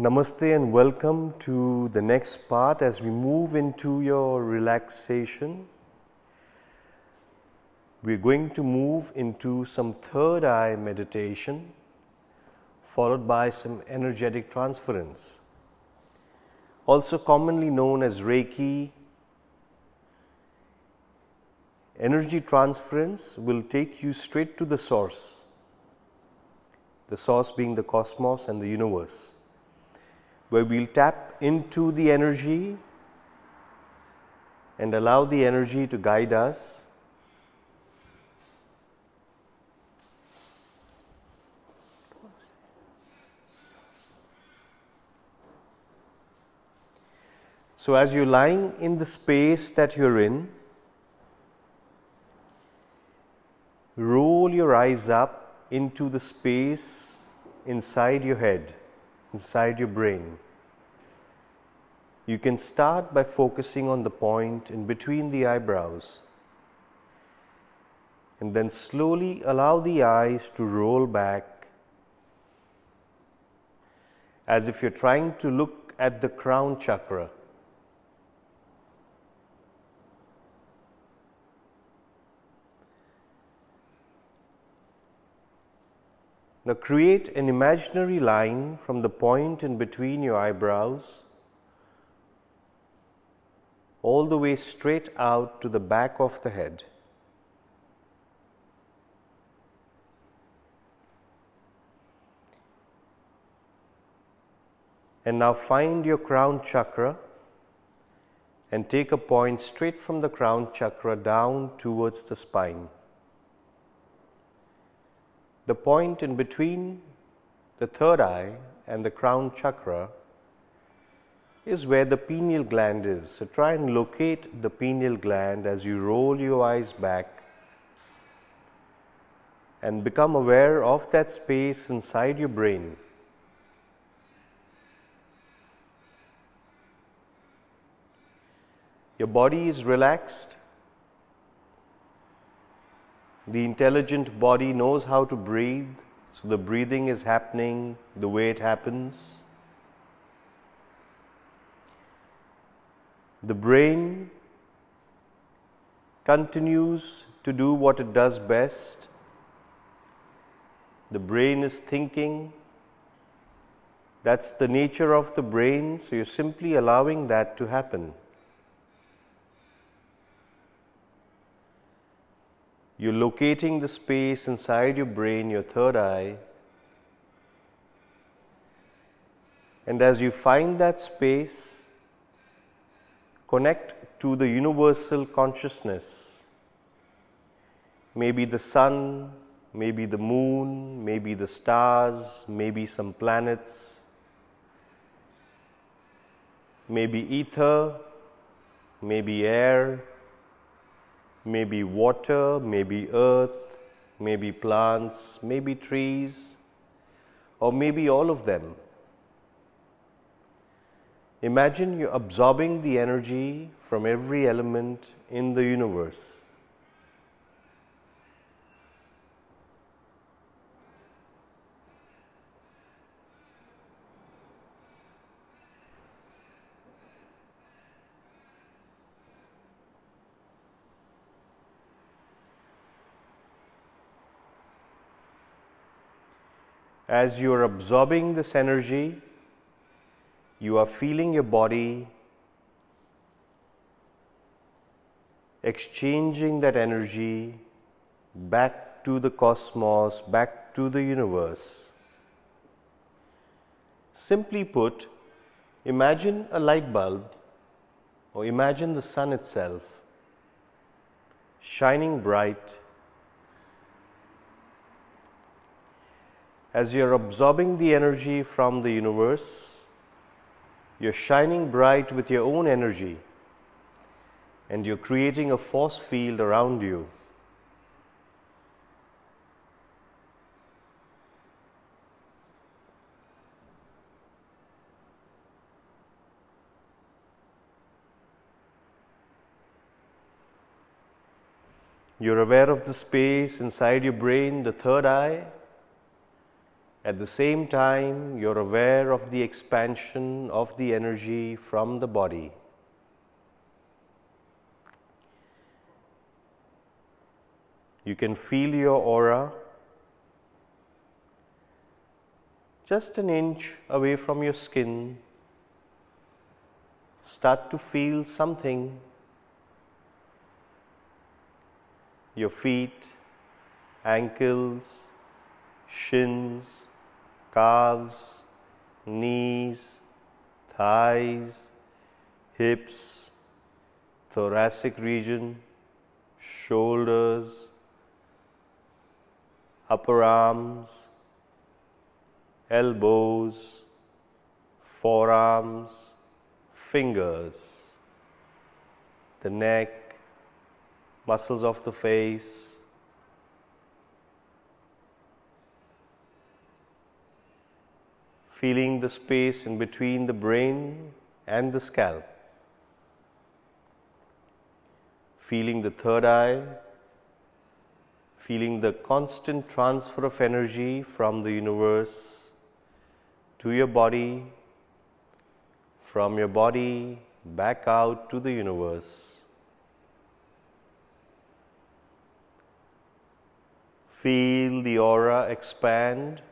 Namaste and welcome to the next part as we move into your relaxation. We're going to move into some third eye meditation followed by some energetic transference. Also commonly known as Reiki, energy transference will take you straight to the source, the source being the cosmos and the universe where we'll tap into the energy and allow the energy to guide us. So, as you're lying in the space that you're in, roll your eyes up into the space inside your head inside your brain. You can start by focusing on the point in between the eyebrows and then slowly allow the eyes to roll back as if you're trying to look at the crown chakra. Now create an imaginary line from the point in between your eyebrows all the way straight out to the back of the head. And now find your crown chakra and take a point straight from the crown chakra down towards the spine the point in between the third eye and the crown chakra is where the pineal gland is. So try and locate the pineal gland as you roll your eyes back and become aware of that space inside your brain. Your body is relaxed the intelligent body knows how to breathe, so the breathing is happening the way it happens. The brain continues to do what it does best. The brain is thinking. That's the nature of the brain, so you're simply allowing that to happen. You're locating the space inside your brain, your third eye. And as you find that space, connect to the universal consciousness. Maybe the sun, maybe the moon, maybe the stars, maybe some planets, maybe ether, maybe air, maybe water, maybe earth, maybe plants, maybe trees, or maybe all of them. Imagine you're absorbing the energy from every element in the universe. As you are absorbing this energy, you are feeling your body exchanging that energy back to the cosmos, back to the universe. Simply put, imagine a light bulb or imagine the sun itself shining bright As you're absorbing the energy from the universe, you're shining bright with your own energy and you're creating a force field around you. You're aware of the space inside your brain, the third eye, At the same time, you're aware of the expansion of the energy from the body. You can feel your aura just an inch away from your skin. Start to feel something. Your feet, ankles, shins, calves, knees, thighs, hips, thoracic region, shoulders, upper arms, elbows, forearms, fingers, the neck, muscles of the face, feeling the space in between the brain and the scalp, feeling the third eye feeling the constant transfer of energy from the universe to your body, from your body back out to the universe. Feel the aura expand.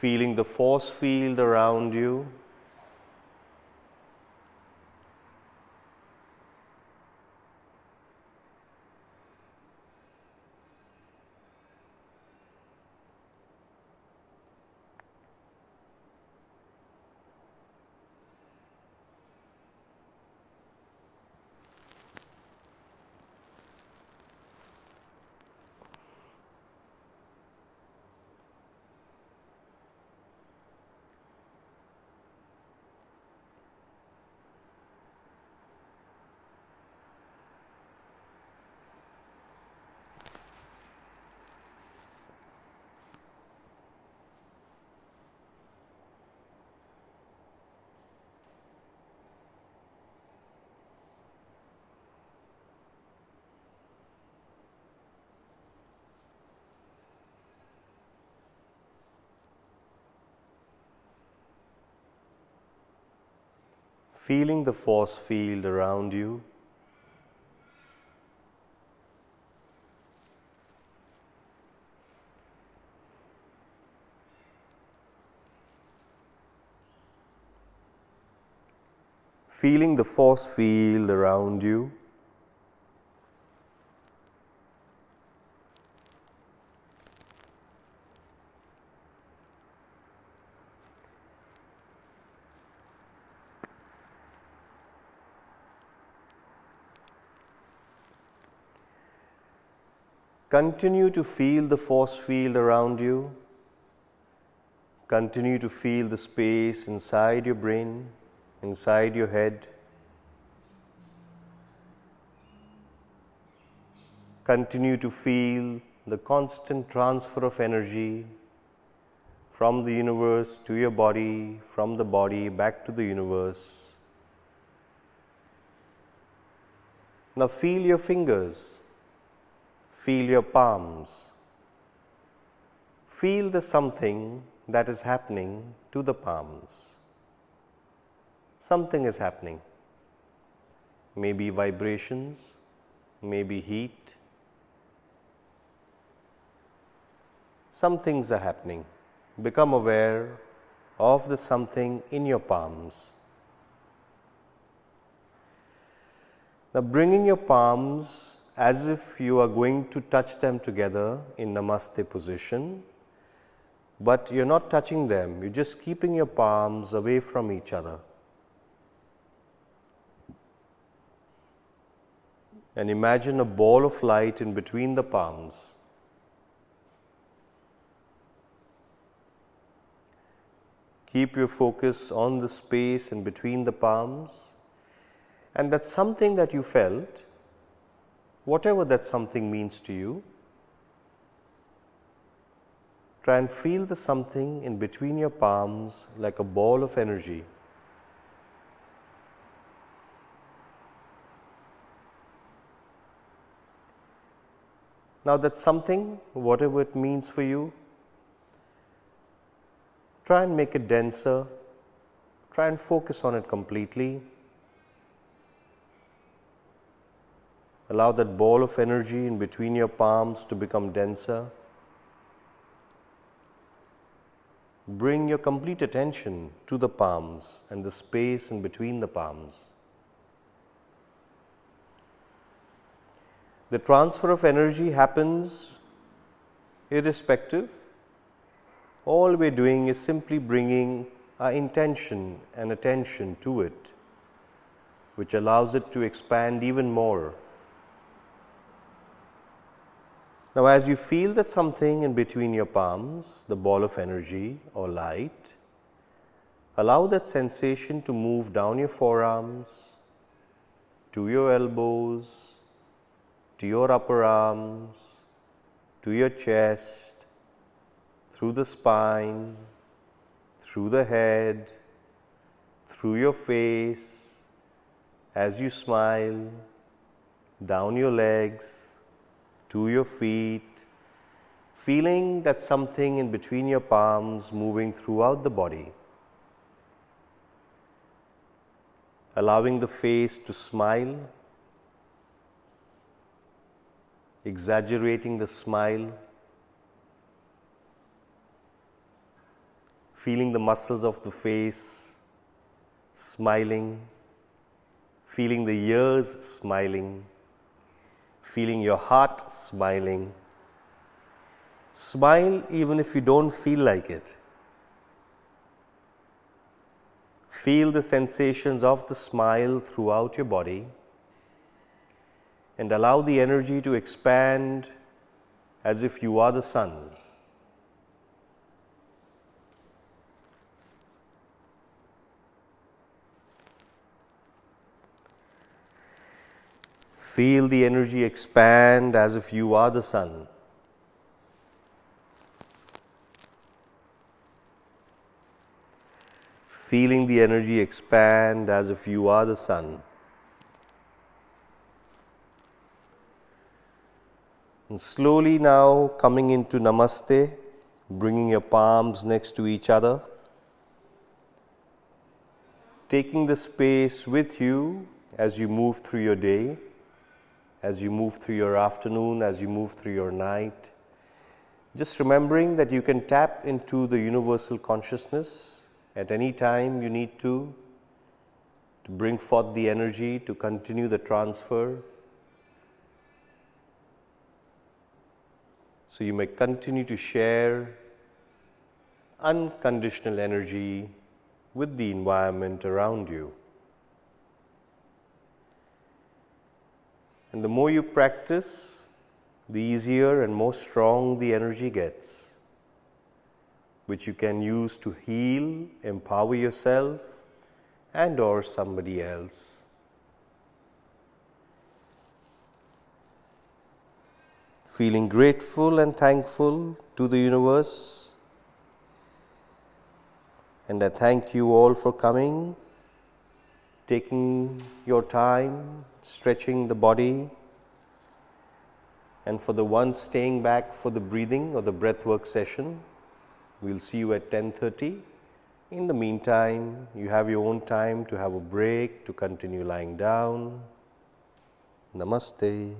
Feeling the force field around you. Feeling the force field around you. Feeling the force field around you. Continue to feel the force field around you. Continue to feel the space inside your brain, inside your head. Continue to feel the constant transfer of energy from the universe to your body, from the body back to the universe. Now feel your fingers Feel your palms. Feel the something that is happening to the palms. Something is happening. Maybe vibrations, maybe heat. Some things are happening. Become aware of the something in your palms. Now, bringing your palms as if you are going to touch them together in Namaste position, but you are not touching them, you are just keeping your palms away from each other. And imagine a ball of light in between the palms. Keep your focus on the space in between the palms, and that's something that you felt whatever that something means to you, try and feel the something in between your palms like a ball of energy. Now, that something, whatever it means for you, try and make it denser, try and focus on it completely. Allow that ball of energy in between your palms to become denser. Bring your complete attention to the palms and the space in between the palms. The transfer of energy happens irrespective. All we're doing is simply bringing our intention and attention to it, which allows it to expand even more. Now, as you feel that something in between your palms, the ball of energy or light, allow that sensation to move down your forearms, to your elbows, to your upper arms, to your chest, through the spine, through the head, through your face, as you smile, down your legs to your feet, feeling that something in between your palms moving throughout the body. Allowing the face to smile, exaggerating the smile, feeling the muscles of the face smiling, feeling the ears smiling feeling your heart smiling. Smile even if you don't feel like it. Feel the sensations of the smile throughout your body and allow the energy to expand as if you are the sun. Feel the energy expand as if you are the sun. Feeling the energy expand as if you are the sun. And slowly now coming into Namaste, bringing your palms next to each other, taking the space with you as you move through your day as you move through your afternoon, as you move through your night. Just remembering that you can tap into the universal consciousness at any time you need to, to bring forth the energy to continue the transfer. So you may continue to share unconditional energy with the environment around you. And the more you practice, the easier and more strong the energy gets, which you can use to heal, empower yourself and or somebody else. Feeling grateful and thankful to the universe. And I thank you all for coming taking your time, stretching the body, and for the ones staying back for the breathing or the breath work session, we'll see you at 10:30. In the meantime, you have your own time to have a break, to continue lying down. Namaste.